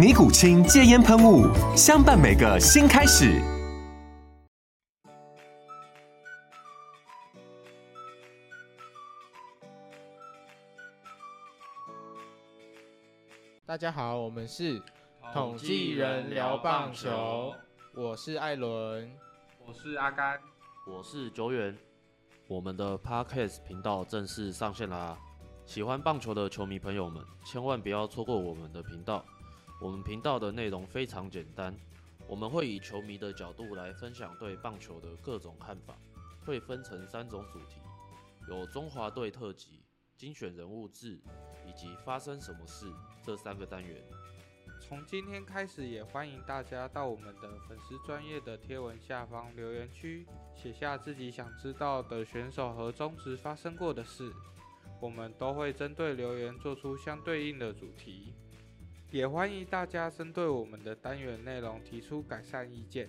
尼古清戒烟喷雾，相伴每个新开始。大家好，我们是统计人聊棒球，我是艾伦，我是阿甘，我是九远。我们的 Podcast 频道正式上线啦！喜欢棒球的球迷朋友们，千万不要错过我们的频道。我们频道的内容非常简单，我们会以球迷的角度来分享对棒球的各种看法，会分成三种主题，有中华队特辑、精选人物志以及发生什么事这三个单元。从今天开始，也欢迎大家到我们的粉丝专业的贴文下方留言区，写下自己想知道的选手和中职发生过的事，我们都会针对留言做出相对应的主题。也欢迎大家针对我们的单元内容提出改善意见，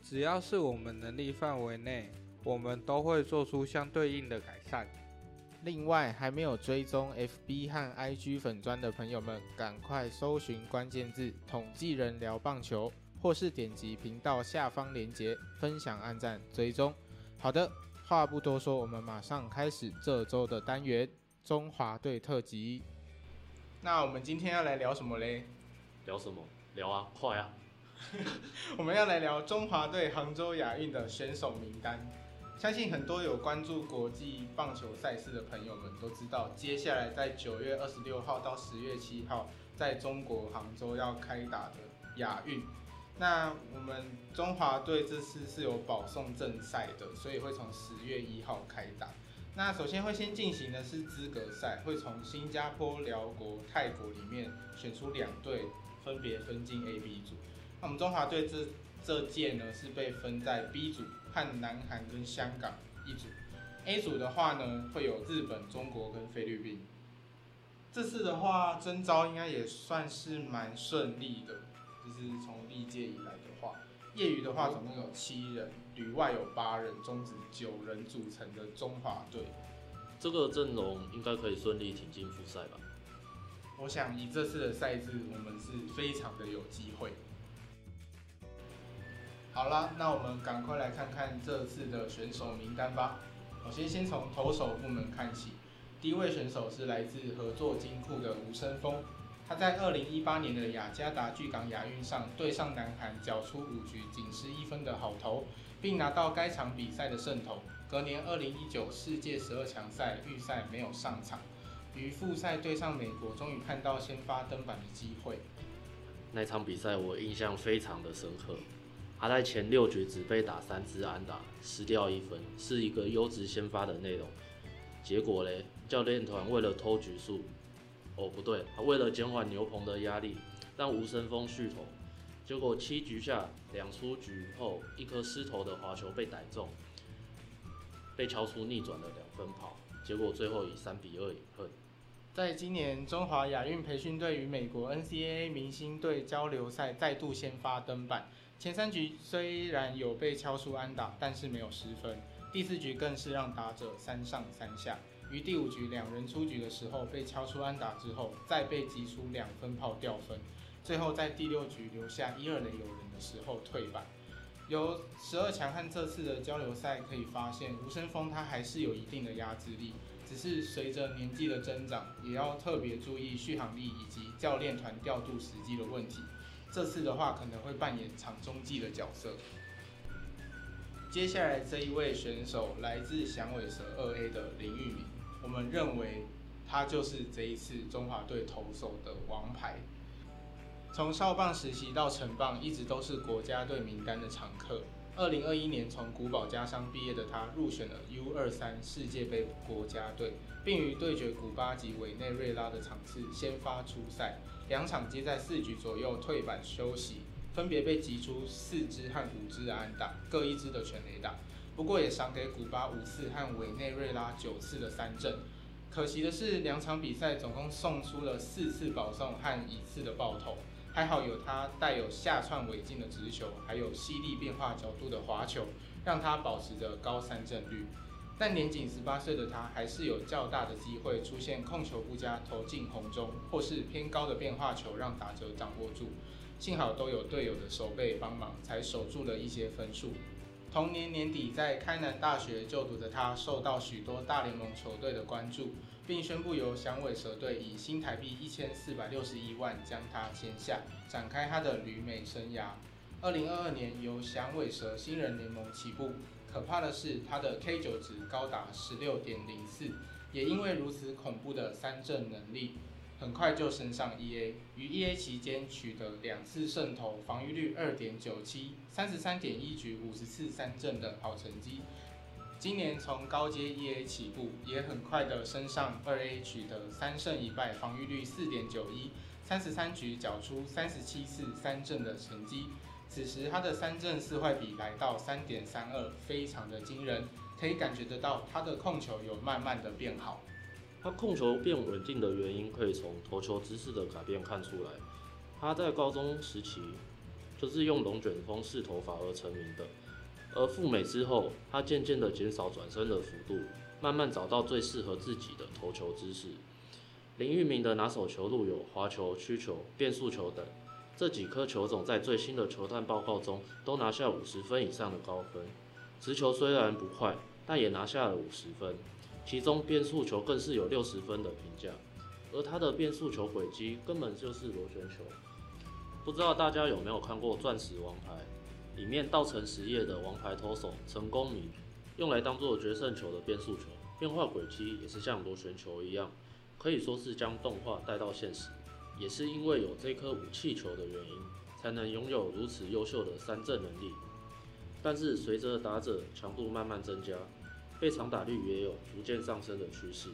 只要是我们能力范围内，我们都会做出相对应的改善。另外，还没有追踪 FB 和 IG 粉专的朋友们，赶快搜寻关键字“统计人聊棒球”，或是点击频道下方链接分享、按赞、追踪。好的，话不多说，我们马上开始这周的单元——中华队特辑。那我们今天要来聊什么嘞？聊什么？聊啊，快啊！我们要来聊中华队杭州亚运的选手名单。相信很多有关注国际棒球赛事的朋友们都知道，接下来在九月二十六号到十月七号，在中国杭州要开打的亚运。那我们中华队这次是有保送正赛的，所以会从十月一号开打。那首先会先进行的是资格赛，会从新加坡、寮国、泰国里面选出两队，分别分进 A、B 组。那我们中华队这这届呢是被分在 B 组，和南韩跟香港一组。A 组的话呢会有日本、中国跟菲律宾。这次的话征召应该也算是蛮顺利的，就是从历届以来的话，业余的话总共有七人。旅外有八人，中职九人组成的中华队，这个阵容应该可以顺利挺进复赛吧？我想以这次的赛制，我们是非常的有机会。好啦，那我们赶快来看看这次的选手名单吧。首先先从投手部门看起，第一位选手是来自合作金库的吴生峰。他在二零一八年的雅加达巨港亚运上对上南韩，缴出五局仅失一分的好投，并拿到该场比赛的胜投。隔年二零一九世界十二强赛预赛没有上场，于复赛对上美国，终于看到先发登板的机会。那场比赛我印象非常的深刻，他在前六局只被打三支安打，失掉一分，是一个优质先发的内容。结果嘞，教练团为了偷局数。哦，不对，为了减缓牛棚的压力，让吴升峰续投，结果七局下两出局后，一颗狮头的滑球被逮中，被敲出逆转的两分跑，结果最后以三比二赢恨。在今年中华亚运培训队与美国 NCAA 明星队交流赛再度先发登板，前三局虽然有被敲出安打，但是没有失分，第四局更是让打者三上三下。于第五局两人出局的时候被敲出安打之后，再被击出两分炮掉分，最后在第六局留下一二垒有人的时候退板。由十二强和这次的交流赛可以发现，吴升峰他还是有一定的压制力，只是随着年纪的增长，也要特别注意续航力以及教练团调度时机的问题。这次的话可能会扮演场中继的角色。接下来这一位选手来自响尾蛇二 A 的林玉明，我们认为他就是这一次中华队投手的王牌。从少棒实习到成棒，一直都是国家队名单的常客。二零二一年从古堡家商毕业的他，入选了 U 二三世界杯国家队，并于对决古巴及委内瑞拉的场次先发出赛，两场皆在四局左右退板休息，分别被击出四支和五支的安打，各一支的全垒打。不过也赏给古巴五次和委内瑞拉九次的三振。可惜的是，两场比赛总共送出了四次保送和一次的暴投。还好有他带有下窜尾劲的直球，还有犀利变化角度的滑球，让他保持着高三振率。但年仅十八岁的他，还是有较大的机会出现控球不佳、投进红中，或是偏高的变化球让打者掌握住。幸好都有队友的守备帮忙，才守住了一些分数。同年年底在开南大学就读的他，受到许多大联盟球队的关注。并宣布由响尾蛇队以新台币一千四百六十一万将他签下，展开他的旅美生涯。二零二二年由响尾蛇新人联盟起步，可怕的是他的 K 九值高达十六点零四，也因为如此恐怖的三振能力，很快就升上 1A。于 1A 期间取得两次胜投，防御率二点九七，三十三点一局五十次三振的好成绩。今年从高阶一 A 起步，也很快的升上二 A，取得三胜一败，防御率四点九一，三十三局缴出三十七次三振的成绩。此时他的三振四坏比来到三点三二，非常的惊人，可以感觉得到他的控球有慢慢的变好。他控球变稳定的原因，可以从投球姿势的改变看出来。他在高中时期就是用龙卷风式投法而成名的。而赴美之后，他渐渐地减少转身的幅度，慢慢找到最适合自己的投球姿势。林玉明的拿手球路有滑球、曲球、变速球等，这几颗球种在最新的球探报告中都拿下五十分以上的高分。直球虽然不快，但也拿下了五十分，其中变速球更是有六十分的评价。而他的变速球轨迹根本就是螺旋球，不知道大家有没有看过《钻石王牌》？里面道成实业的王牌投手陈功明，用来当做决胜球的变速球，变化轨迹也是像螺旋球一样，可以说是将动画带到现实。也是因为有这颗武器球的原因，才能拥有如此优秀的三振能力。但是随着打者强度慢慢增加，被长打率也有逐渐上升的趋势，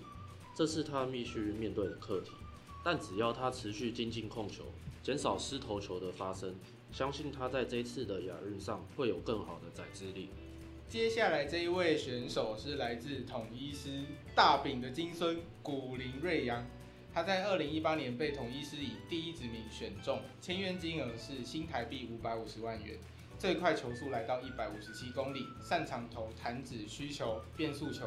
这是他必须面对的课题。但只要他持续精进控球，减少失投球的发生。相信他在这次的亚运上会有更好的载资力。接下来这一位选手是来自统一狮大饼的金孙古林瑞阳，他在二零一八年被统一狮以第一指名选中，签约金额是新台币五百五十万元，这块球速来到一百五十七公里，擅长投弹指需求、变速球。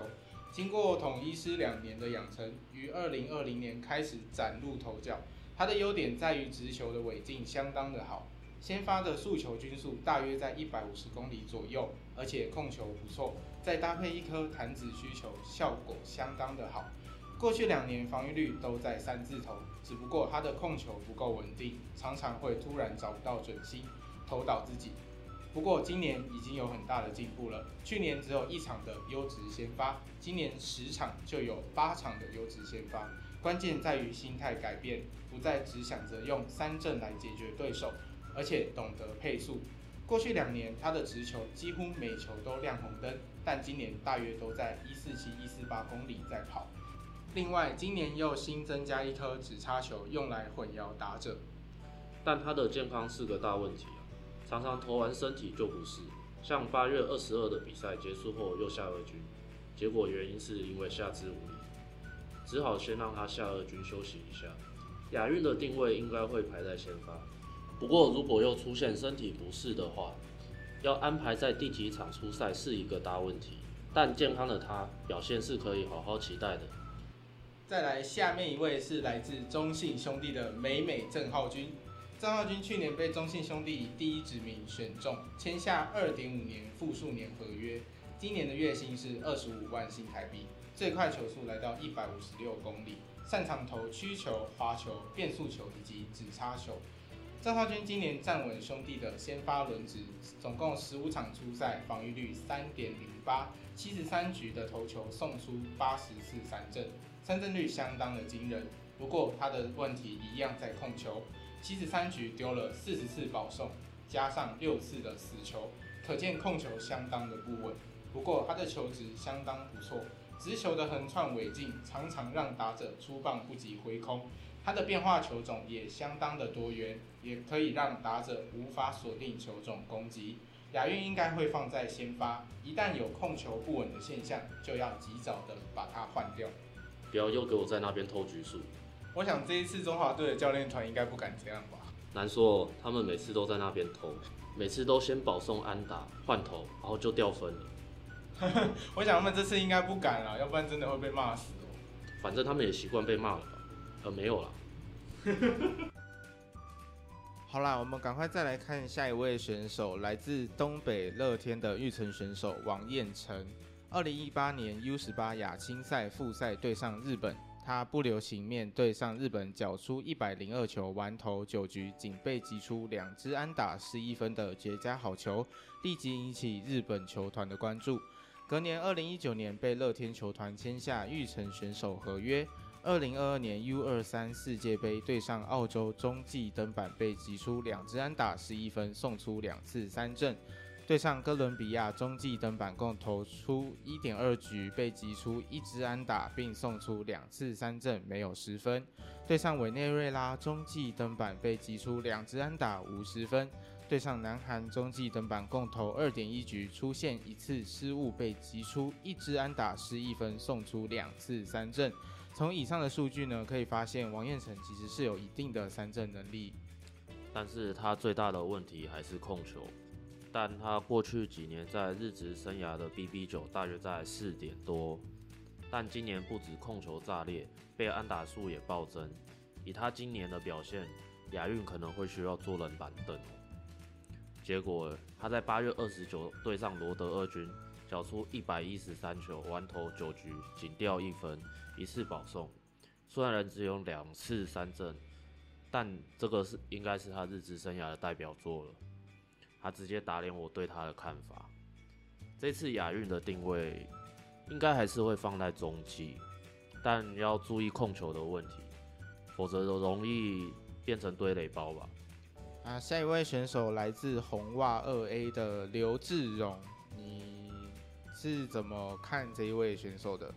经过统一师两年的养成，于二零二零年开始崭露头角。他的优点在于直球的尾劲相当的好。先发的速球均速大约在一百五十公里左右，而且控球不错，再搭配一颗弹指需求，效果相当的好。过去两年防御率都在三字头，只不过他的控球不够稳定，常常会突然找不到准心，投倒自己。不过今年已经有很大的进步了，去年只有一场的优质先发，今年十场就有八场的优质先发。关键在于心态改变，不再只想着用三振来解决对手。而且懂得配速，过去两年他的直球几乎每球都亮红灯，但今年大约都在一四七、一四八公里在跑。另外，今年又新增加一颗直叉球，用来混淆打者。但他的健康是个大问题，常常投完身体就不适。像八月二十二的比赛结束后又下二军，结果原因是因为下肢无力，只好先让他下二军休息一下。亚运的定位应该会排在先发。不过，如果又出现身体不适的话，要安排在第几场出赛是一个大问题。但健康的他表现是可以好好期待的。再来，下面一位是来自中信兄弟的美美郑浩均。张浩均去年被中信兄弟以第一指名选中，签下二点五年复数年合约，今年的月薪是二十五万新台币，最快球速来到一百五十六公里，擅长投曲球、滑球、变速球以及指叉球。张浩均今年站稳兄弟的先发轮值，总共十五场出赛，防御率三点零八，七十三局的投球送出八十次三振，三振率相当的惊人。不过他的问题一样在控球，七十三局丢了四十次保送，加上六次的死球，可见控球相当的不稳。不过他的球质相当不错，直球的横串尾劲常常让打者出棒不及挥空。他的变化球种也相当的多元，也可以让打者无法锁定球种攻击。亚运应该会放在先发，一旦有控球不稳的现象，就要及早的把它换掉。不要又给我在那边偷局数。我想这一次中华队的教练团应该不敢这样吧？难说，他们每次都在那边偷，每次都先保送安打换投，然后就掉分了。我想他们这次应该不敢了，要不然真的会被骂死哦。反正他们也习惯被骂了吧？呃，没有了。好啦，我们赶快再来看下一位选手，来自东北乐天的育成选手王彦辰。二零一八年 U 十八亚青赛复赛对上日本，他不留情面对上日本，缴出一百零二球，完投九局，仅被击出两支安打十一分的绝佳好球，立即引起日本球团的关注。隔年二零一九年被乐天球团签下育成选手合约。二零二二年 U 二三世界杯对上澳洲中继登板，被击出两支安打十一分，送出两次三振；对上哥伦比亚中继登板，共投出一点二局，被击出一支安打，并送出两次三振，没有失分；对上委内瑞拉中继登板，被击出两支安打，无十分；对上南韩中继登板，共投二点一局，出现一次失误，被击出一支安打，失一分，送出两次三振。从以上的数据呢，可以发现王彦辰其实是有一定的三振能力，但是他最大的问题还是控球。但他过去几年在日职生涯的 BB9 大约在四点多，但今年不止控球炸裂，被安打数也暴增。以他今年的表现，亚运可能会需要坐冷板凳。结果他在八月二十九对上罗德二军。缴出一百一十三球，完投九局，仅掉一分，一次保送。虽然只有两次三振，但这个是应该是他日职生涯的代表作了。他直接打脸我对他的看法。这次亚运的定位应该还是会放在中继，但要注意控球的问题，否则都容易变成堆垒包吧。啊，下一位选手来自红袜二 A 的刘志荣，你。是怎么看这一位选手的？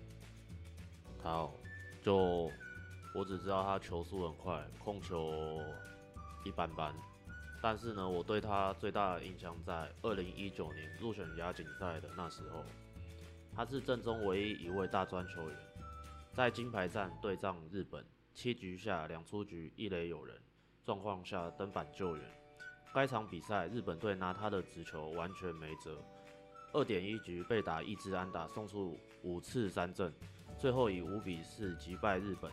好，就我只知道他球速很快，控球一般般。但是呢，我对他最大的印象在二零一九年入选亚锦赛的那时候，他是阵中唯一一位大专球员，在金牌战对战日本，七局下两出局一垒有人状况下登板救援。该场比赛日本队拿他的直球完全没辙。二点一局被打一支安打，送出五次三振，最后以五比四击败日本。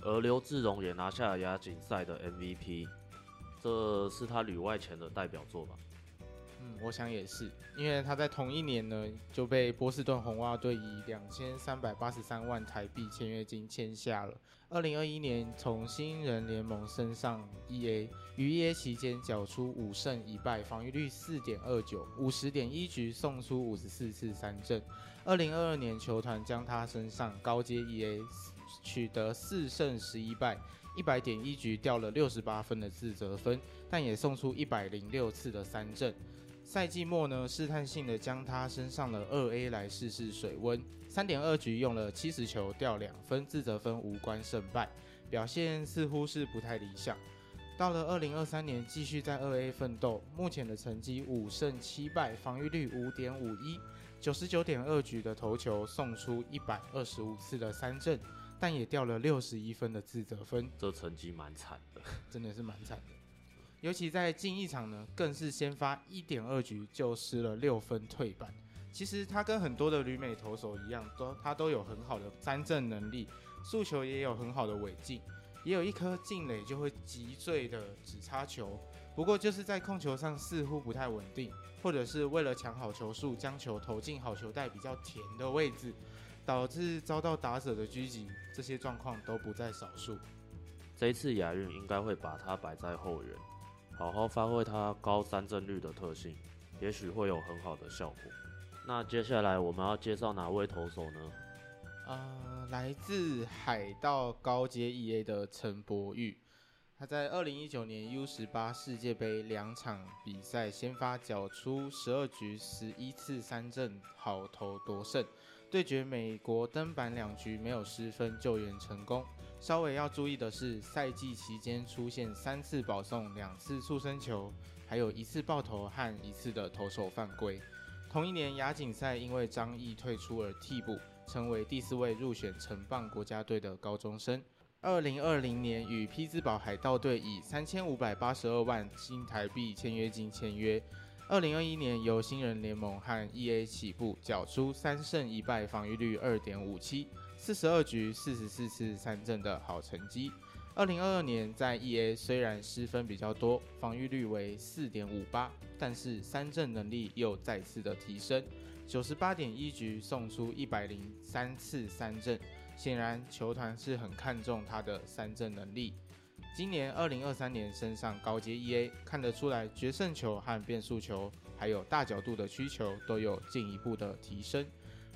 而刘志荣也拿下亚锦赛的 MVP，这是他旅外前的代表作吧？嗯，我想也是，因为他在同一年呢就被波士顿红袜队以两千三百八十三万台币签约金签下了。二零二一年从新人联盟升上 EA，于 EA 期间缴出五胜一败，防御率四点二九，五十点一局送出五十四次三振。二零二二年球团将他升上高阶 EA，取得四胜十一败，一百点一局掉了六十八分的自责分，但也送出一百零六次的三振。赛季末呢，试探性的将他升上了二 A 来试试水温。三点二局用了七十球，掉两分，自责分无关胜败，表现似乎是不太理想。到了二零二三年，继续在二 A 奋斗，目前的成绩五胜七败，防御率五点五一，九十九点二局的投球，送出一百二十五次的三振，但也掉了六十一分的自责分。这成绩蛮惨的，真的是蛮惨的。尤其在近一场呢，更是先发一点二局就失了六分退板。其实他跟很多的旅美投手一样，都他都有很好的三振能力，速球也有很好的尾劲，也有一颗进垒就会急坠的直插球。不过就是在控球上似乎不太稳定，或者是为了抢好球数，将球投进好球带比较甜的位置，导致遭到打者的狙击。这些状况都不在少数。这一次亚运应该会把他摆在后援。好好发挥他高三振率的特性，也许会有很好的效果。那接下来我们要介绍哪位投手呢？呃，来自海盗高阶 EA 的陈柏宇，他在二零一九年 U 十八世界杯两场比赛先发缴出十二局十一次三振，好投夺胜。对决美国登板两局没有失分，救援成功。稍微要注意的是，赛季期间出现三次保送、两次触身球，还有一次爆头和一次的投手犯规。同一年亚锦赛因为张毅退出而替补，成为第四位入选成棒国家队的高中生。二零二零年与匹兹堡海盗队以三千五百八十二万新台币签约金签约。二零二一年由新人联盟和 EA 起步，缴出三胜一败，防御率二点五七，四十二局四十四次三振的好成绩。二零二二年在 EA 虽然失分比较多，防御率为四点五八，但是三振能力又再次的提升，九十八点一局送出一百零三次三振，显然球团是很看重他的三振能力。今年二零二三年升上高阶 EA，看得出来决胜球和变速球，还有大角度的曲球都有进一步的提升。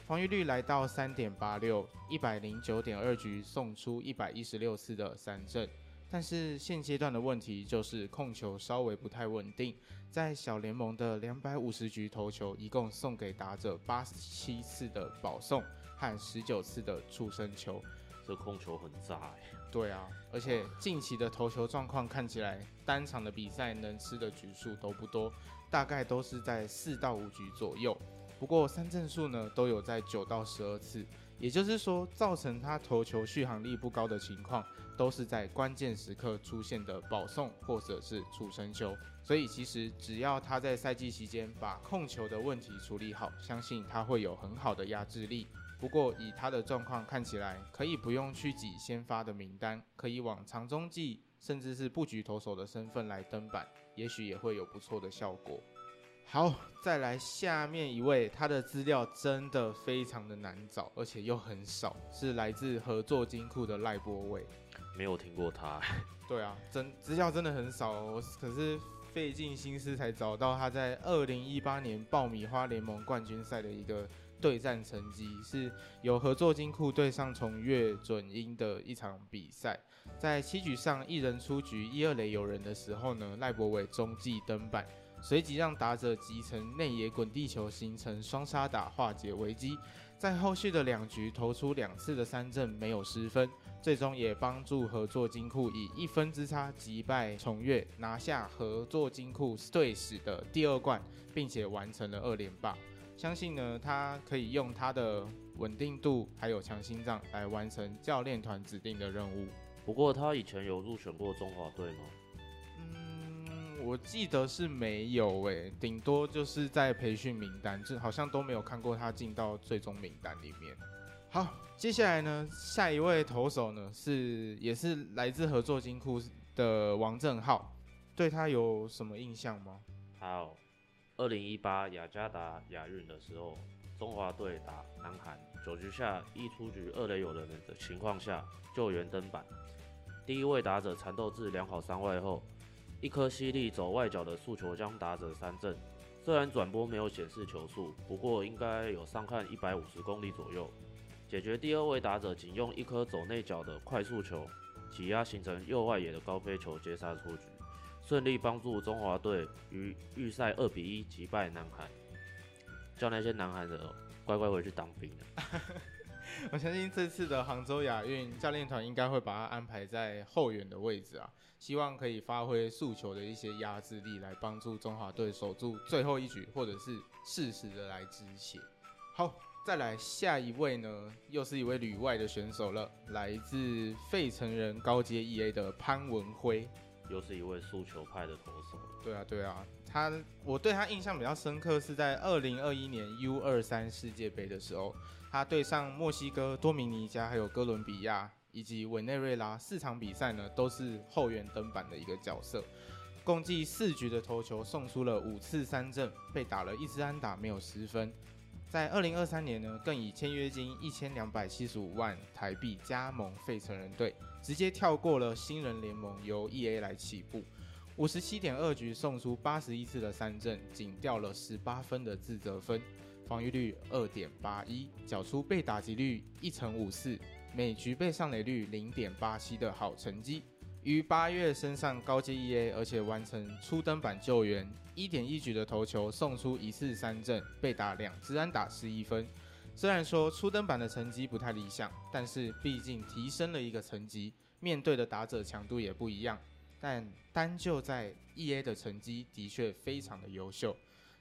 防御率来到三点八六，一百零九点二局送出一百一十六次的三振。但是现阶段的问题就是控球稍微不太稳定，在小联盟的两百五十局投球，一共送给打者八十七次的保送和十九次的触身球。这控球很炸哎，对啊，而且近期的投球状况看起来，单场的比赛能吃的局数都不多，大概都是在四到五局左右。不过三振数呢，都有在九到十二次，也就是说，造成他投球续航力不高的情况，都是在关键时刻出现的保送或者是触身球。所以其实只要他在赛季期间把控球的问题处理好，相信他会有很好的压制力。不过以他的状况看起来，可以不用去挤先发的名单，可以往长中继甚至是布局投手的身份来登板，也许也会有不错的效果。好，再来下面一位，他的资料真的非常的难找，而且又很少，是来自合作金库的赖波伟。没有听过他。对啊，真资料真的很少，我可是费尽心思才找到他在二零一八年爆米花联盟冠军赛的一个。对战成绩是由合作金库对上从越准鹰的一场比赛，在七局上一人出局，一二垒有人的时候呢，赖柏伟中继登板，随即让打者击成内野滚地球，形成双杀打化解危机。在后续的两局投出两次的三振，没有失分，最终也帮助合作金库以一分之差击败从越，拿下合作金库队史的第二冠，并且完成了二连霸。相信呢，他可以用他的稳定度还有强心脏来完成教练团指定的任务。不过他以前有入选过中华队吗？嗯，我记得是没有诶，顶多就是在培训名单，就好像都没有看过他进到最终名单里面。好，接下来呢，下一位投手呢是也是来自合作金库的王正浩，对他有什么印象吗？好。二零一八雅加达亚运的时候，中华队打南韩，九局下一出局二垒有人的情况下救援登板，第一位打者缠斗至两好三坏后，一颗犀利走外角的速球将打者三振，虽然转播没有显示球速，不过应该有上看一百五十公里左右，解决第二位打者仅用一颗走内角的快速球挤压形成右外野的高飞球接杀出局。顺利帮助中华队于预赛二比一击败南韩，叫那些南韩人乖乖回去当兵了。我相信这次的杭州亚运教练团应该会把他安排在后援的位置啊，希望可以发挥速球的一些压制力，来帮助中华队守住最后一局，或者是适时的来止血。好，再来下一位呢，又是一位旅外的选手了，来自费城人高阶 EA 的潘文辉。又是一位速球派的投手。对啊，对啊，他我对他印象比较深刻是在二零二一年 U 二三世界杯的时候，他对上墨西哥、多米尼加还有哥伦比亚以及委内瑞拉四场比赛呢，都是后援登板的一个角色，共计四局的投球送出了五次三振，被打了一支安打，没有失分。在二零二三年呢，更以签约金一千两百七十五万台币加盟费城人队，直接跳过了新人联盟，由 EA 来起步。五十七点二局送出八十一次的三振，仅掉了十八分的自责分，防御率二点八一，缴出被打击率一成五四，每局被上垒率零点八七的好成绩。于八月升上高阶 EA，而且完成初登板救援，一点一局的投球送出一次三振，被打两支安打十一分。虽然说初登板的成绩不太理想，但是毕竟提升了一个层级，面对的打者强度也不一样。但单就在 EA 的成绩的确非常的优秀，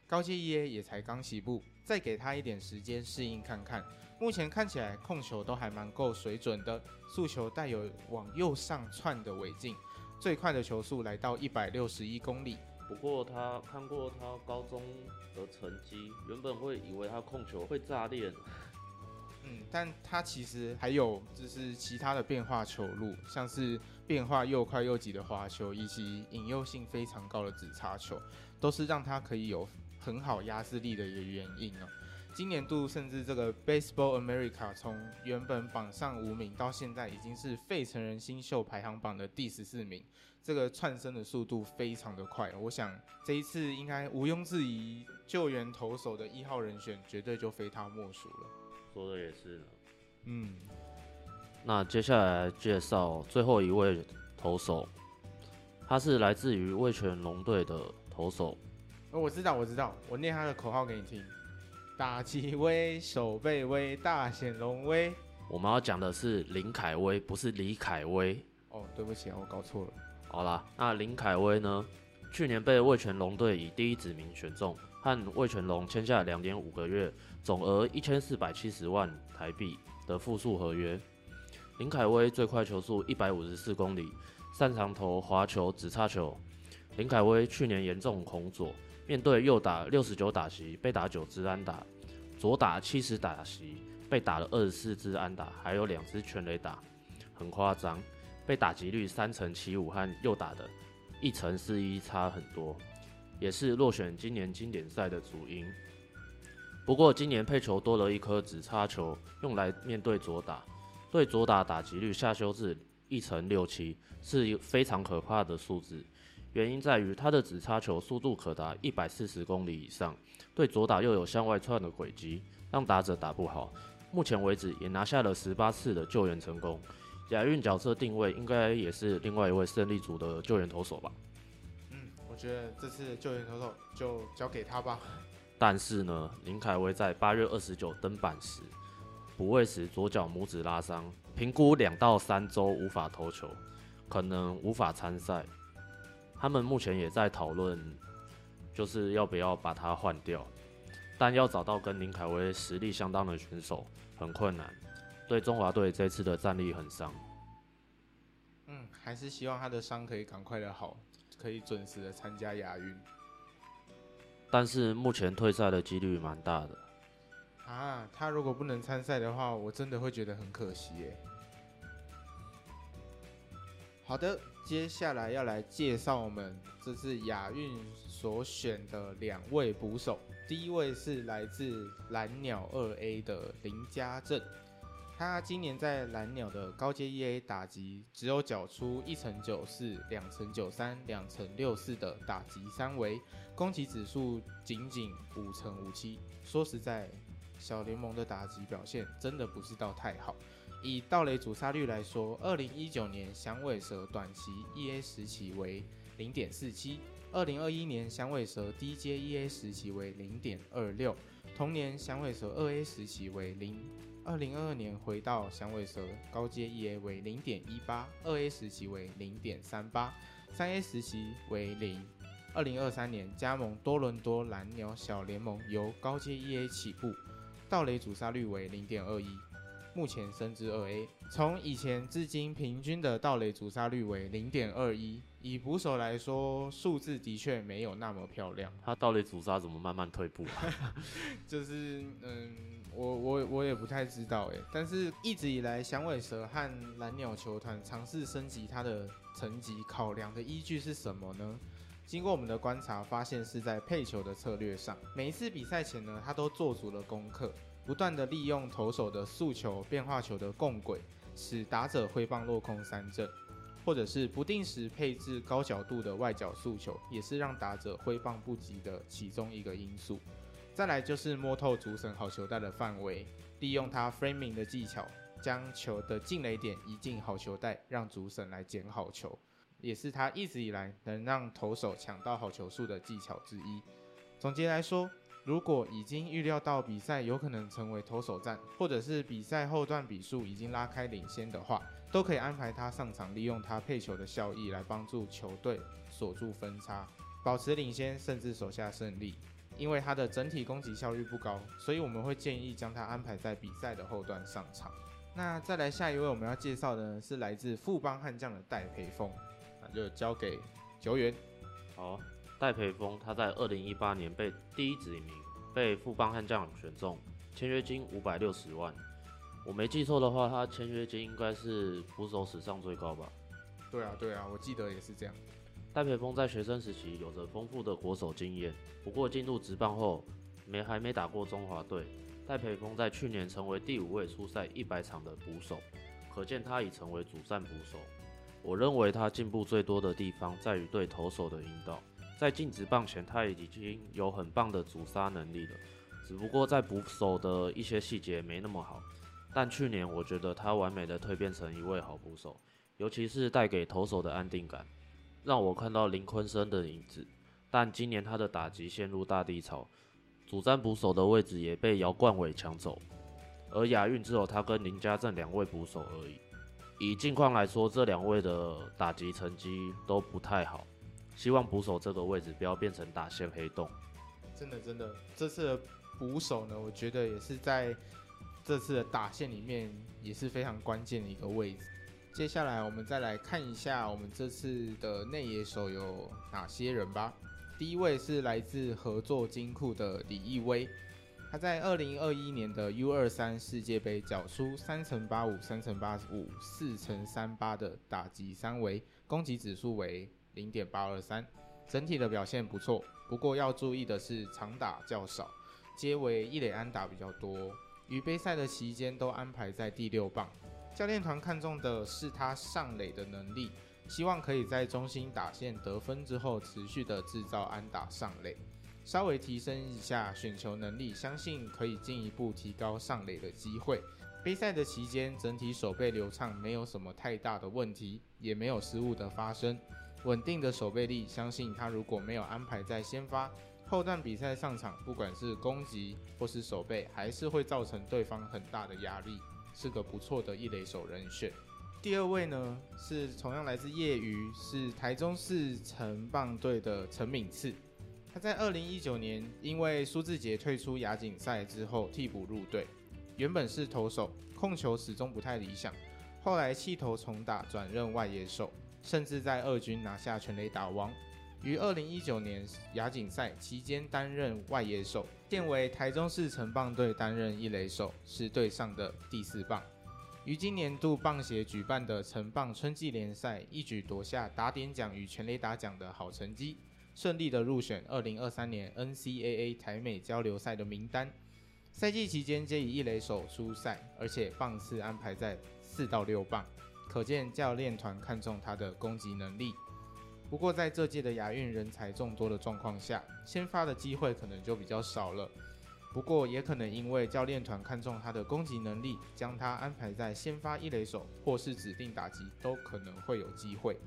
高阶 EA 也才刚起步，再给他一点时间适应看看。目前看起来控球都还蛮够水准的，速球带有往右上窜的尾劲，最快的球速来到一百六十一公里。不过他看过他高中的成绩，原本会以为他控球会炸裂。嗯，但他其实还有就是其他的变化球路，像是变化又快又急的滑球，以及引诱性非常高的指叉球，都是让他可以有很好压制力的一个原因哦。今年度甚至这个 Baseball America 从原本榜上无名到现在已经是费城人新秀排行榜的第十四名，这个窜升的速度非常的快。我想这一次应该毋庸置疑，救援投手的一号人选绝对就非他莫属了。说的也是，嗯，那接下来介绍最后一位投手，他是来自于味全龙队的投手。哦，我知道，我知道，我念他的口号给你听：打击威，守备威，大显龙威。我们要讲的是林凯威，不是李凯威。哦，对不起啊，我搞错了。好啦，那林凯威呢？去年被味全龙队以第一指名选中，和味全龙签下两年五个月。总额一千四百七十万台币的复数合约。林凯威最快球速一百五十四公里，擅长投滑球、指叉球。林凯威去年严重恐左，面对右打六十九打席被打九支安打，左打七十打席被打了二十四支安打，还有两支全垒打，很夸张。被打击率三成七五和右打的一成四一差很多，也是落选今年经典赛的主因。不过今年配球多了一颗直插球，用来面对左打，对左打打击率下修至一成六七，是非常可怕的数字。原因在于他的指插球速度可达一百四十公里以上，对左打又有向外窜的轨迹，让打者打不好。目前为止也拿下了十八次的救援成功。亚运角色定位应该也是另外一位胜利组的救援投手吧？嗯，我觉得这次救援投手就交给他吧。但是呢，林凯威在八月二十九登板时，补位时左脚拇指拉伤，评估两到三周无法投球，可能无法参赛。他们目前也在讨论，就是要不要把他换掉。但要找到跟林凯威实力相当的选手很困难，对中华队这次的战力很伤。嗯，还是希望他的伤可以赶快的好，可以准时的参加亚运。但是目前退赛的几率蛮大的啊！他如果不能参赛的话，我真的会觉得很可惜耶。好的，接下来要来介绍我们这次亚运所选的两位捕手。第一位是来自蓝鸟二 A 的林家正。他今年在蓝鸟的高阶 EA 打击只有缴出一成九四、两成九三、两成六四的打击三围，攻击指数仅仅五成五七。说实在，小联盟的打击表现真的不是到太好。以盗垒阻杀率来说，二零一九年响尾蛇短期 EA 时期为零点四七，二零二一年响尾蛇低阶 EA 时期为零点二六，同年响尾蛇二 A 时期为零。二零二二年回到响尾蛇高阶 EA 为零点一八，二 A 时期为零点三八，三 A 时期为零。二零二三年加盟多伦多蓝鸟小联盟，由高阶 EA 起步，盗垒阻杀率为零点二一，目前升至二 A。从以前至今，平均的盗垒阻杀率为零点二一。以捕手来说，数字的确没有那么漂亮。他盗垒阻杀怎么慢慢退步啊？就是嗯。我我我也不太知道哎，但是一直以来，响尾蛇和蓝鸟球团尝试升级他的层级，考量的依据是什么呢？经过我们的观察，发现是在配球的策略上。每一次比赛前呢，他都做足了功课，不断的利用投手的速球、变化球的共轨，使打者挥棒落空三振。或者是不定时配置高角度的外角速球，也是让打者挥棒不及的其中一个因素。再来就是摸透主审好球带的范围，利用他 framing 的技巧，将球的进垒点移进好球带，让主审来捡好球，也是他一直以来能让投手抢到好球数的技巧之一。总结来说，如果已经预料到比赛有可能成为投手战，或者是比赛后段比数已经拉开领先的话，都可以安排他上场，利用他配球的效益来帮助球队锁住分差，保持领先，甚至守下胜利。因为他的整体攻击效率不高，所以我们会建议将他安排在比赛的后段上场。那再来下一位我们要介绍的呢，是来自富邦悍将的戴培峰，那就交给球员。好，戴培峰他在二零一八年被第一指名，被富邦悍将选中，签约金五百六十万。我没记错的话，他签约金应该是捕手史上最高吧？对啊，对啊，我记得也是这样。戴培峰在学生时期有着丰富的国手经验，不过进入职棒后没还没打过中华队。戴培峰在去年成为第五位出赛一百场的捕手，可见他已成为主战捕手。我认为他进步最多的地方在于对投手的引导，在禁止棒前他已经有很棒的阻杀能力了，只不过在捕手的一些细节没那么好。但去年我觉得他完美的蜕变成一位好捕手，尤其是带给投手的安定感，让我看到林坤生的影子。但今年他的打击陷入大低潮。主战捕手的位置也被姚冠伟抢走，而亚运只有他跟林家正两位捕手而已。以近况来说，这两位的打击成绩都不太好。希望捕手这个位置不要变成打线黑洞。真的真的，这次的捕手呢，我觉得也是在这次的打线里面也是非常关键的一个位置。接下来我们再来看一下我们这次的内野手有哪些人吧。第一位是来自合作金库的李易威，他在二零二一年的 U 二三世界杯缴出三乘八五、三乘八五、四乘三八的打击三围，攻击指数为零点八二三，整体的表现不错。不过要注意的是，长打较少，皆为一垒安打比较多。与杯赛的期间都安排在第六棒，教练团看重的是他上垒的能力。希望可以在中心打线得分之后，持续的制造安打上垒，稍微提升一下选球能力，相信可以进一步提高上垒的机会。杯赛的期间，整体手背流畅，没有什么太大的问题，也没有失误的发生，稳定的守备力，相信他如果没有安排在先发，后段比赛上场，不管是攻击或是守备，还是会造成对方很大的压力，是个不错的一垒手人选。第二位呢，是同样来自业余，是台中市城棒队的陈敏次。他在二零一九年因为苏志杰退出亚锦赛之后替补入队，原本是投手，控球始终不太理想，后来弃投重打转任外野手，甚至在二军拿下全垒打王。于二零一九年亚锦赛期间担任外野手，现为台中市城棒队担任一垒手，是队上的第四棒。于今年度棒协举办的城棒春季联赛，一举夺下打点奖与全垒打奖的好成绩，顺利的入选二零二三年 NCAA 台美交流赛的名单。赛季期间皆以一垒手出赛，而且棒次安排在四到六棒，可见教练团看重他的攻击能力。不过在这届的亚运人才众多的状况下，先发的机会可能就比较少了。不过也可能因为教练团看重他的攻击能力，将他安排在先发一垒手或是指定打击，都可能会有机会。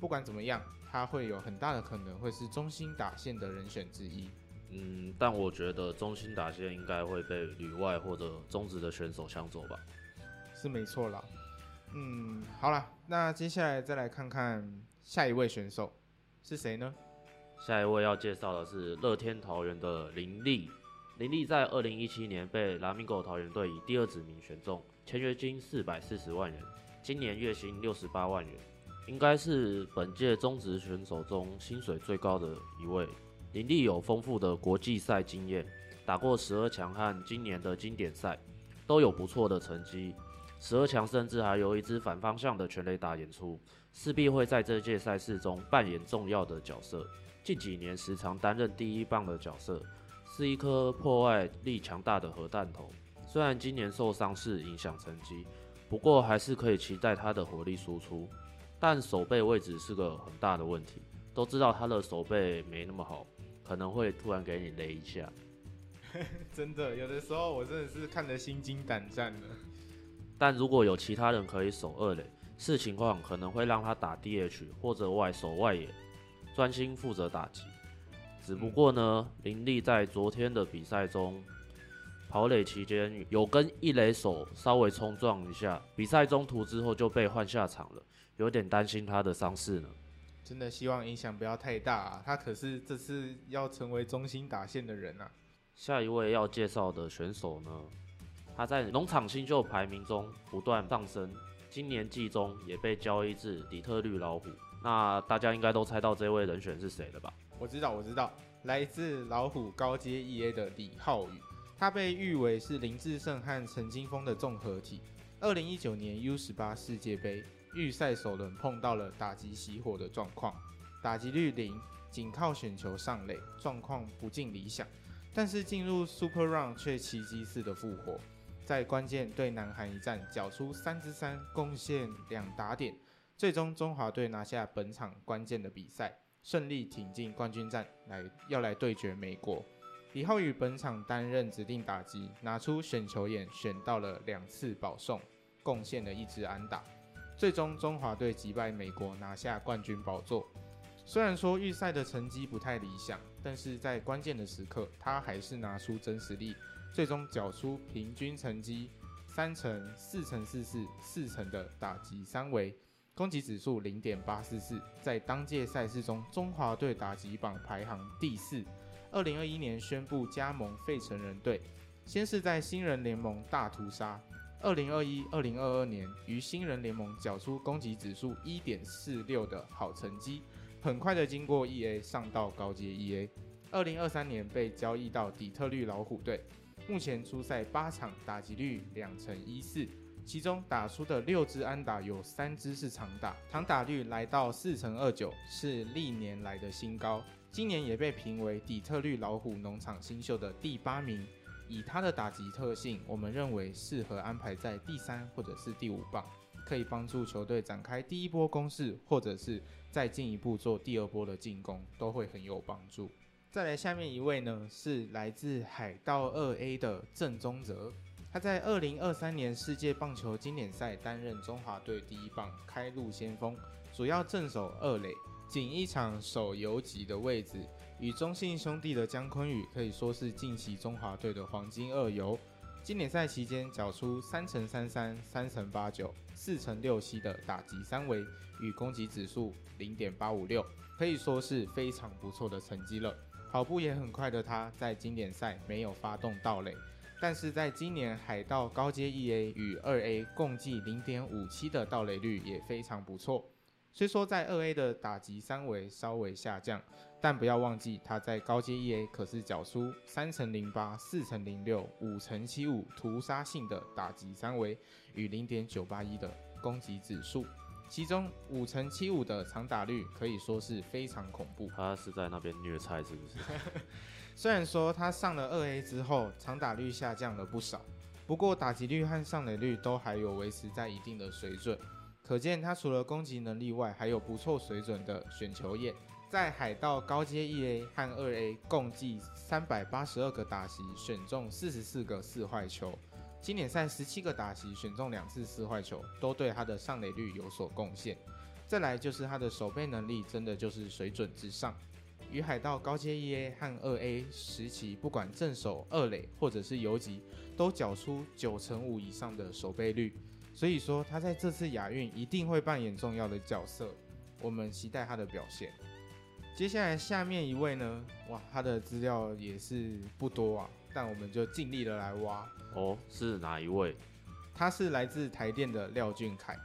不管怎么样，他会有很大的可能会是中心打线的人选之一。嗯，但我觉得中心打线应该会被旅外或者中职的选手抢走吧？是没错啦。嗯，好了，那接下来再来看看下一位选手是谁呢？下一位要介绍的是乐天桃园的林立。林立在二零一七年被拉米狗桃园队以第二指名选中，签约金四百四十万元，今年月薪六十八万元，应该是本届中职选手中薪水最高的一位。林立有丰富的国际赛经验，打过十二强和今年的经典赛，都有不错的成绩。十二强甚至还有一支反方向的全垒打演出，势必会在这届赛事中扮演重要的角色。近几年时常担任第一棒的角色。是一颗破坏力强大的核弹头，虽然今年受伤是影响成绩，不过还是可以期待他的火力输出。但手背位置是个很大的问题。都知道他的手背没那么好，可能会突然给你雷一下。真的，有的时候我真的是看得心惊胆战的。但如果有其他人可以守二垒，视情况可能会让他打 DH 或者外守外野，专心负责打击。只不过呢，林立在昨天的比赛中跑垒期间有跟一垒手稍微冲撞一下，比赛中途之后就被换下场了，有点担心他的伤势呢。真的希望影响不要太大啊！他可是这次要成为中心打线的人啊。下一位要介绍的选手呢，他在农场新秀排名中不断上升，今年季中也被交易至底特律老虎。那大家应该都猜到这位人选是谁了吧？我知道，我知道，来自老虎高阶 EA 的李浩宇，他被誉为是林志胜和陈金峰的综合体。二零一九年 U 十八世界杯。预赛首轮碰到了打击熄火的状况，打击率零，仅靠选球上垒，状况不尽理想。但是进入 Super Round 却奇迹似的复活，在关键对南韩一战缴出三支三，贡献两打点，最终中华队拿下本场关键的比赛，顺利挺进冠军战来要来对决美国。李浩宇本场担任指定打击，拿出选球眼选到了两次保送，贡献了一支安打。最终，中华队击败美国，拿下冠军宝座。虽然说预赛的成绩不太理想，但是在关键的时刻，他还是拿出真实力，最终缴出平均成绩三成、四成四四、四成的打击三围，攻击指数零点八四四，在当届赛事中，中华队打击榜排行第四。二零二一年宣布加盟费城人队，先是在新人联盟大屠杀。二零二一、二零二二年于新人联盟缴出攻击指数一点四六的好成绩，很快的经过 E A 上到高阶 E A。二零二三年被交易到底特律老虎队，目前出赛八场，打击率两成一四，其中打出的六支安打有三支是长打，长打率来到四成二九，是历年来的新高。今年也被评为底特律老虎农场新秀的第八名。以他的打击特性，我们认为适合安排在第三或者是第五棒，可以帮助球队展开第一波攻势，或者是再进一步做第二波的进攻，都会很有帮助。再来下面一位呢，是来自海盗二 A 的郑宗泽，他在二零二三年世界棒球经典赛担任中华队第一棒开路先锋，主要镇守二垒，仅一场守游击的位置。与中信兄弟的姜坤宇可以说是近期中华队的黄金二游。经典赛期间缴出三成三三、三成八九、四成六七的打击三围与攻击指数零点八五六，可以说是非常不错的成绩了。跑步也很快的他，在经典赛没有发动盗垒，但是在今年海盗高阶一 A 与二 A 共计零点五七的盗垒率也非常不错。虽说在二 A 的打击三维稍微下降，但不要忘记他在高阶一 A 可是缴出三乘零八、四乘零六、五乘七五屠杀性的打击三维与零点九八一的攻击指数，其中五成七五的长打率可以说是非常恐怖。他是在那边虐菜是不是？虽然说他上了二 A 之后长打率下降了不少，不过打击率和上垒率都还有维持在一定的水准。可见他除了攻击能力外，还有不错水准的选球眼。在海盗高阶一 A 和二 A 共计三百八十二个打席，选中四十四个四坏球。经典赛十七个打席，选中两次四坏球，都对他的上垒率有所贡献。再来就是他的守备能力，真的就是水准之上。与海盗高阶一 A 和二 A 时期，不管正手二垒或者是游击，都缴出九成五以上的守备率。所以说，他在这次亚运一定会扮演重要的角色，我们期待他的表现。接下来下面一位呢，哇，他的资料也是不多啊，但我们就尽力的来挖。哦，是哪一位？他是来自台电的廖俊凯，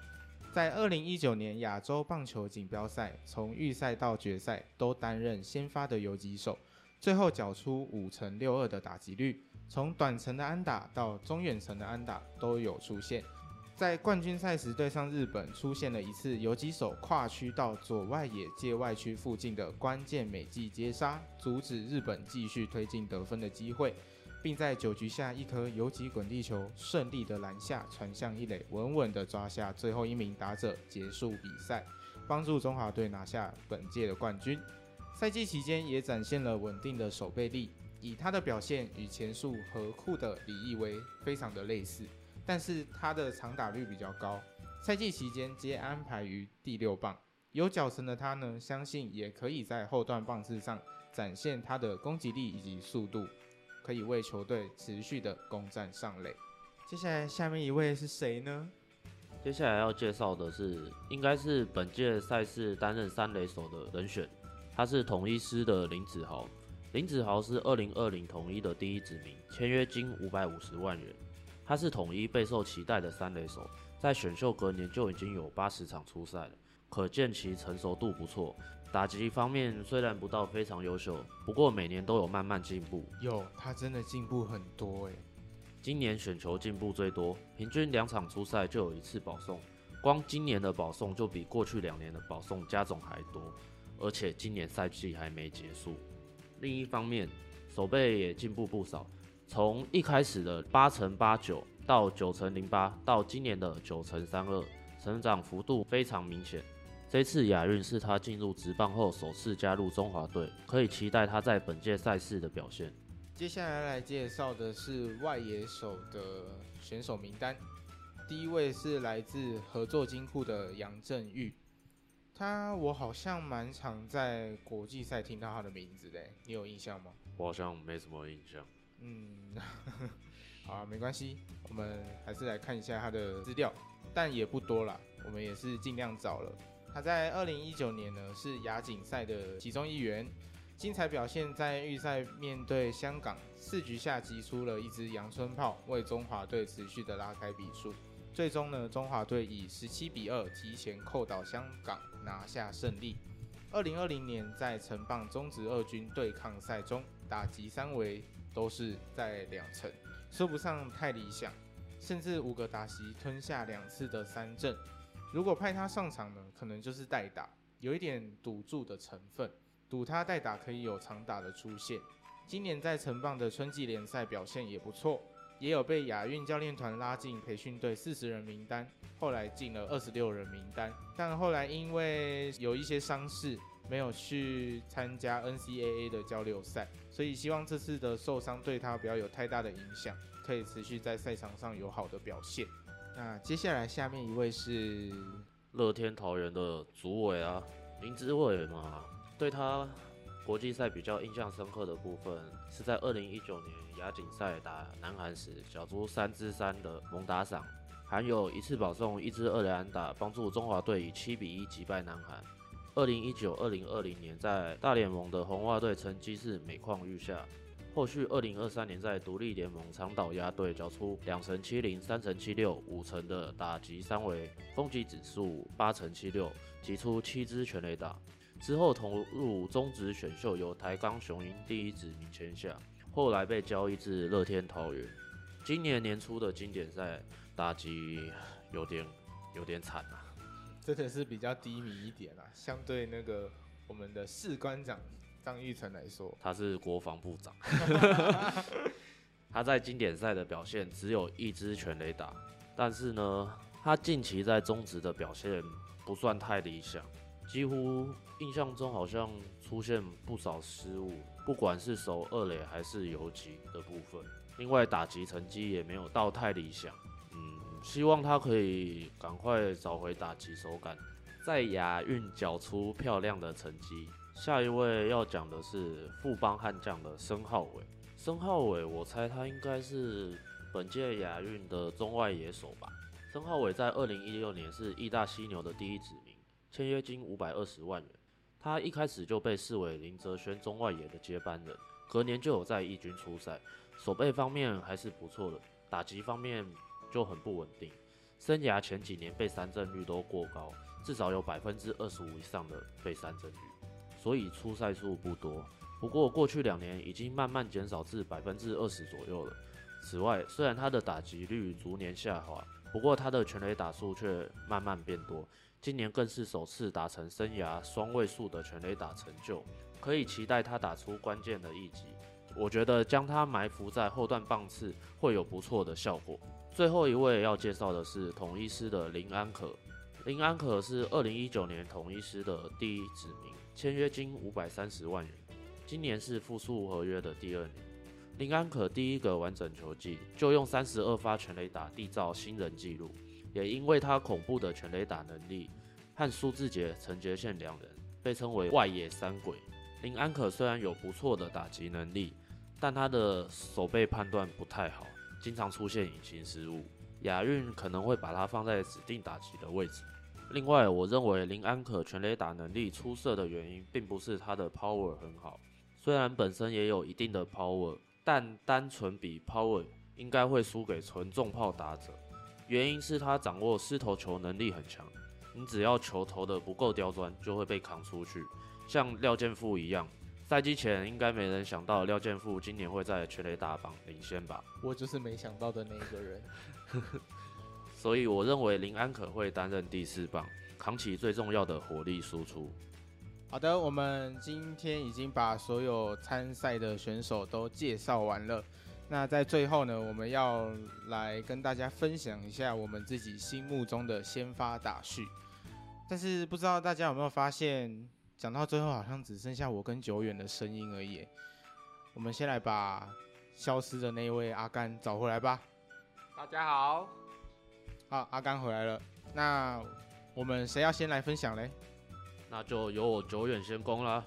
在二零一九年亚洲棒球锦标赛，从预赛到决赛都担任先发的游击手，最后缴出五成六二的打击率，从短程的安打到中远程的安打都有出现。在冠军赛时对上日本，出现了一次游击手跨区到左外野界外区附近的关键美技接杀，阻止日本继续推进得分的机会，并在九局下一颗游击滚地球顺利的拦下，传向一垒，稳稳的抓下最后一名打者，结束比赛。帮助中华队拿下本届的冠军。赛季期间也展现了稳定的守备力，以他的表现与前述和库的李易威非常的类似，但是他的长打率比较高。赛季期间皆安排于第六棒，有脚程的他呢，相信也可以在后段棒次上展现他的攻击力以及速度，可以为球队持续的攻占上垒。接下来下面一位是谁呢？接下来要介绍的是，应该是本届赛事担任三垒手的人选，他是统一师的林子豪。林子豪是二零二零统一的第一指名，签约金五百五十万元，他是统一备受期待的三垒手。在选秀隔年就已经有八十场出赛了，可见其成熟度不错。打击方面虽然不到非常优秀，不过每年都有慢慢进步。有，他真的进步很多诶。今年选球进步最多，平均两场出赛就有一次保送，光今年的保送就比过去两年的保送加总还多，而且今年赛季还没结束。另一方面，守备也进步不少，从一开始的八乘八九。到九乘零八，到今年的九乘三二，成长幅度非常明显。这次亚运是他进入职棒后首次加入中华队，可以期待他在本届赛事的表现。接下来来介绍的是外野手的选手名单，第一位是来自合作金库的杨振玉，他我好像蛮常在国际赛听到他的名字的，你有印象吗？我好像没什么印象。嗯。好啊，没关系，我们还是来看一下他的资料，但也不多啦，我们也是尽量找了。他在二零一九年呢是亚锦赛的其中一员，精彩表现在预赛面对香港，四局下击出了一支阳春炮，为中华队持续的拉开比数。最终呢，中华队以十七比二提前扣倒香港，拿下胜利。二零二零年在城棒中职二军对抗赛中，打击三围都是在两成。说不上太理想，甚至五个打席吞下两次的三振。如果派他上场呢，可能就是代打，有一点赌注的成分，赌他代打可以有长打的出现。今年在城棒的春季联赛表现也不错，也有被亚运教练团拉进培训队四十人名单，后来进了二十六人名单，但后来因为有一些伤势，没有去参加 NCAA 的交流赛。所以希望这次的受伤对他不要有太大的影响，可以持续在赛场上有好的表现。那接下来下面一位是乐天桃园的主委啊，林志伟嘛，对他国际赛比较印象深刻的部分是在二零一九年亚锦赛打南韩时，小猪三支三的猛打赏，还有一次保送一支二连安打，帮助中华队以七比一击败南韩。二零一九、二零二零年在大联盟的红袜队成绩是每况愈下，后续二零二三年在独立联盟长岛鸭队缴出两成七零、三成七六、五成的打击三围，风击指数八成七六，击出七支全垒打。之后投入中职选秀，由台钢雄鹰第一指名签下，后来被交易至乐天桃猿。今年年初的经典赛打击有点有点惨啊。真的是比较低迷一点啊，相对那个我们的士官长张玉成来说，他是国防部长，他在经典赛的表现只有一支全垒打，但是呢，他近期在中职的表现不算太理想，几乎印象中好像出现不少失误，不管是守二垒还是游击的部分，另外打击成绩也没有到太理想。嗯希望他可以赶快找回打击手感，在亚运缴出漂亮的成绩。下一位要讲的是富邦悍将的申浩伟。申浩伟，我猜他应该是本届亚运的中外野手吧。申浩伟在二零一六年是义大犀牛的第一指名，签约金五百二十万元。他一开始就被视为林哲瑄中外野的接班人，隔年就有在义军出赛，守备方面还是不错的，打击方面。就很不稳定，生涯前几年被三振率都过高，至少有百分之二十五以上的被三振率，所以出赛数不多。不过过去两年已经慢慢减少至百分之二十左右了。此外，虽然他的打击率逐年下滑，不过他的全垒打数却慢慢变多，今年更是首次达成生涯双位数的全垒打成就，可以期待他打出关键的一击。我觉得将他埋伏在后段棒次会有不错的效果。最后一位要介绍的是统一师的林安可，林安可是二零一九年统一师的第一指名，签约金五百三十万元，今年是复数合约的第二年。林安可第一个完整球季就用三十二发全垒打缔造新人纪录，也因为他恐怖的全垒打能力，和苏智杰、陈杰宪两人被称为外野三鬼。林安可虽然有不错的打击能力，但他的手背判断不太好，经常出现隐形失误。亚运可能会把他放在指定打击的位置。另外，我认为林安可全垒打能力出色的原因，并不是他的 power 很好，虽然本身也有一定的 power。但单纯比 power 应该会输给纯重炮打者，原因是他掌握失投球能力很强，你只要球投得不够刁钻，就会被扛出去，像廖健富一样。赛季前应该没人想到廖健富今年会在全垒打榜领先吧？我就是没想到的那一个人。所以我认为林安可会担任第四棒，扛起最重要的火力输出。好的，我们今天已经把所有参赛的选手都介绍完了。那在最后呢，我们要来跟大家分享一下我们自己心目中的先发打序。但是不知道大家有没有发现，讲到最后好像只剩下我跟久远的声音而已。我们先来把消失的那一位阿甘找回来吧。大家好，好，阿甘回来了。那我们谁要先来分享嘞？那就由我久远先攻啦。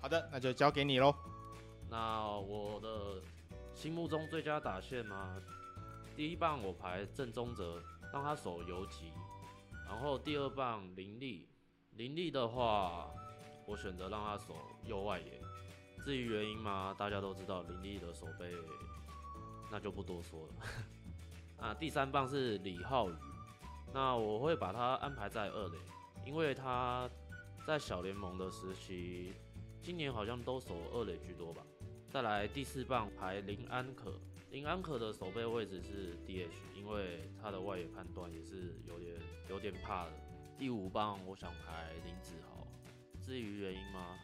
好的，那就交给你喽。那我的心目中最佳打线嘛，第一棒我排郑宗哲，让他守游击。然后第二棒林立，林立的话，我选择让他守右外野。至于原因嘛，大家都知道林立的手背，那就不多说了。啊，第三棒是李浩宇，那我会把他安排在二垒，因为他。在小联盟的时期，今年好像都守二垒居多吧。再来第四棒排林安可，林安可的守备位置是 DH，因为他的外野判断也是有点有点怕的。第五棒我想排林子豪，至于原因吗？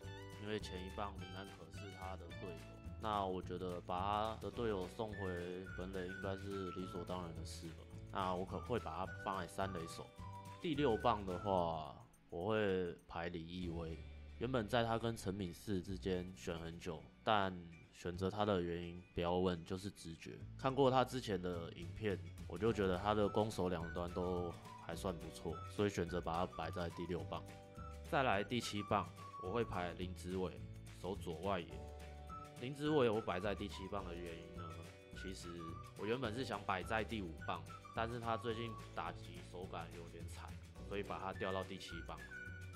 因为前一棒林安可是他的队友，那我觉得把他的队友送回本垒应该是理所当然的事了。那我可会把他放在三垒手。第六棒的话。我会排李易威，原本在他跟陈敏四之间选很久，但选择他的原因不要问，就是直觉。看过他之前的影片，我就觉得他的攻守两端都还算不错，所以选择把他摆在第六棒。再来第七棒，我会排林子伟，守左外野。林子伟我摆在第七棒的原因呢，其实我原本是想摆在第五棒，但是他最近打击手感有点惨。所以把他调到第七棒，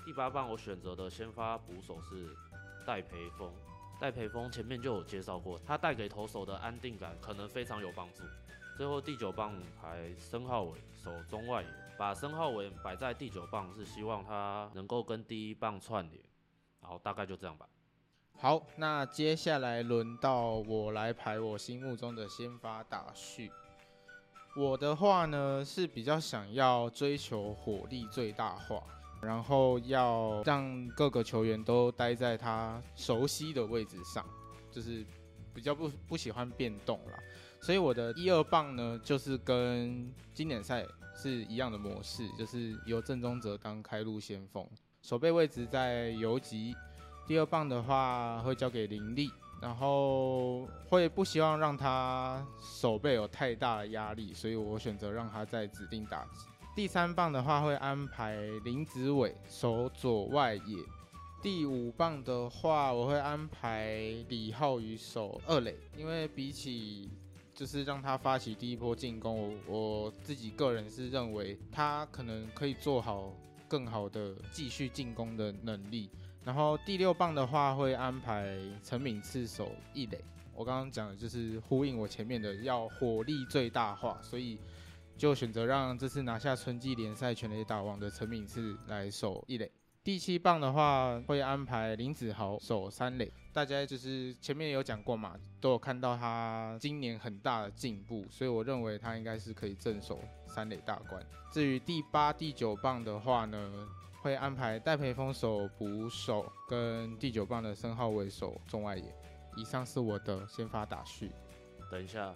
第八棒我选择的先发捕手是戴培峰。戴培峰前面就有介绍过，他带给投手的安定感可能非常有帮助。最后第九棒排申浩伟守中外野，把申浩伟摆在第九棒是希望他能够跟第一棒串联。然后大概就这样吧。好，那接下来轮到我来排我心目中的先发打序。我的话呢，是比较想要追求火力最大化，然后要让各个球员都待在他熟悉的位置上，就是比较不不喜欢变动啦。所以我的一二棒呢，就是跟经典赛是一样的模式，就是由郑宗哲当开路先锋，守备位置在游击，第二棒的话会交给林立。然后会不希望让他手背有太大的压力，所以我选择让他在指定打击。第三棒的话会安排林子伟守左外野。第五棒的话我会安排李浩宇守二垒，因为比起就是让他发起第一波进攻，我我自己个人是认为他可能可以做好更好的继续进攻的能力。然后第六棒的话会安排陈敏次守一垒，我刚刚讲的就是呼应我前面的要火力最大化，所以就选择让这次拿下春季联赛全垒打王的陈敏次来守一垒。第七棒的话会安排林子豪守三垒，大家就是前面有讲过嘛，都有看到他今年很大的进步，所以我认为他应该是可以镇守三垒大关。至于第八、第九棒的话呢，会安排戴培峰守捕手，跟第九棒的申皓玮守中外野。以上是我的先发打序。等一下，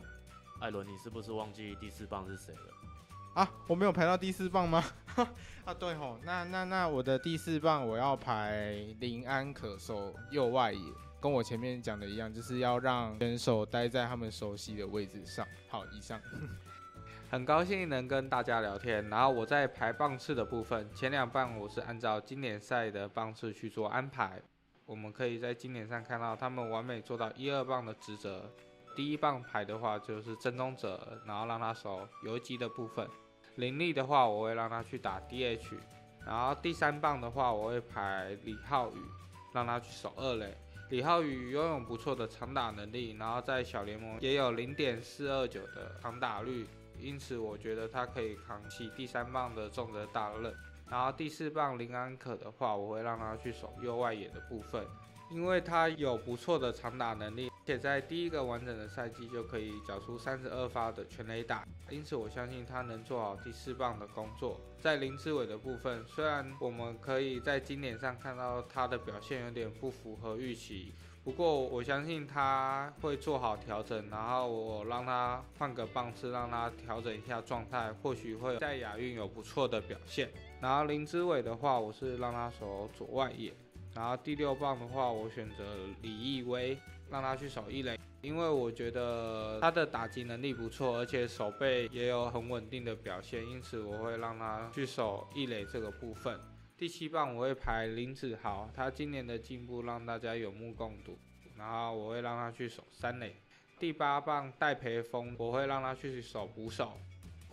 艾伦，你是不是忘记第四棒是谁了？啊，我没有排到第四棒吗？啊，对吼，那那那我的第四棒我要排林安可守右外野，跟我前面讲的一样，就是要让选手待在他们熟悉的位置上。好，以上。很高兴能跟大家聊天。然后我在排棒次的部分，前两棒我是按照经典赛的棒次去做安排。我们可以在经典上看到他们完美做到一二棒的职责。第一棒排的话就是郑宗哲，然后让他守游击的部分。林立的话，我会让他去打 DH。然后第三棒的话，我会排李浩宇，让他去守二垒。李浩宇拥有不错的长打能力，然后在小联盟也有零点四二九的长打率，因此我觉得他可以扛起第三棒的重责大任。然后第四棒林安可的话，我会让他去守右外野的部分，因为他有不错的长打能力，且在第一个完整的赛季就可以缴出三十二发的全垒打，因此我相信他能做好第四棒的工作。在林志伟的部分，虽然我们可以在经典上看到他的表现有点不符合预期。不过我相信他会做好调整，然后我让他换个棒次，让他调整一下状态，或许会在亚运有不错的表现。然后林之伟的话，我是让他守左外野。然后第六棒的话，我选择李义威，让他去守一垒，因为我觉得他的打击能力不错，而且守备也有很稳定的表现，因此我会让他去守一垒这个部分。第七棒我会排林子豪，他今年的进步让大家有目共睹，然后我会让他去守三垒。第八棒戴培峰，我会让他去守捕手。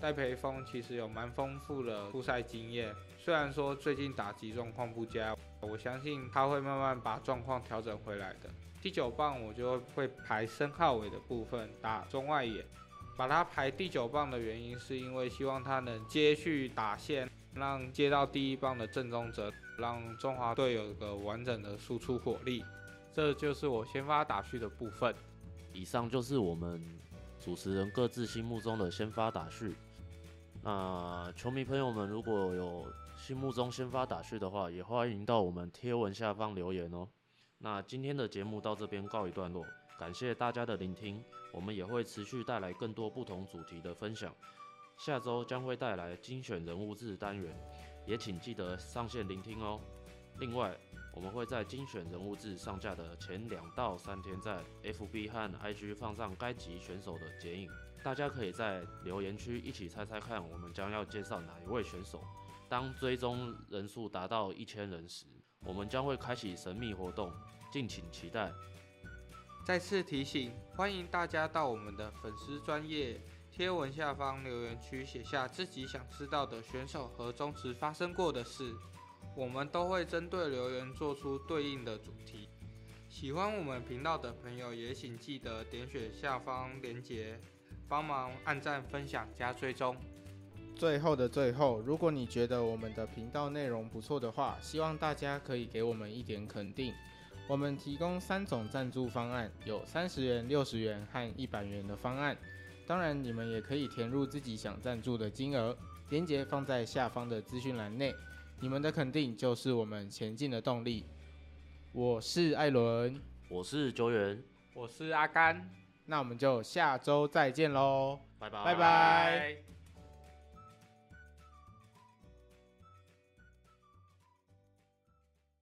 戴培峰其实有蛮丰富的出赛经验，虽然说最近打击状况不佳，我相信他会慢慢把状况调整回来的。第九棒我就会排申浩伟的部分打中外野，把他排第九棒的原因是因为希望他能接续打线。让接到第一棒的郑宗哲，让中华队有一个完整的输出火力，这就是我先发打序的部分。以上就是我们主持人各自心目中的先发打序。那球迷朋友们如果有心目中先发打序的话，也欢迎到我们贴文下方留言哦。那今天的节目到这边告一段落，感谢大家的聆听，我们也会持续带来更多不同主题的分享。下周将会带来精选人物志单元，也请记得上线聆听哦。另外，我们会在精选人物志上架的前两到三天，在 FB 和 IG 放上该集选手的剪影，大家可以在留言区一起猜猜看，我们将要介绍哪一位选手。当追踪人数达到一千人时，我们将会开启神秘活动，敬请期待。再次提醒，欢迎大家到我们的粉丝专业。贴文下方留言区写下自己想知道的选手和中职发生过的事，我们都会针对留言做出对应的主题。喜欢我们频道的朋友也请记得点选下方链接，帮忙按赞、分享、加追踪。最后的最后，如果你觉得我们的频道内容不错的话，希望大家可以给我们一点肯定。我们提供三种赞助方案，有三十元、六十元和一百元的方案。当然，你们也可以填入自己想赞助的金额，链接放在下方的资讯栏内。你们的肯定就是我们前进的动力。我是艾伦，我是周元，我是阿甘，那我们就下周再见喽，拜拜，拜拜。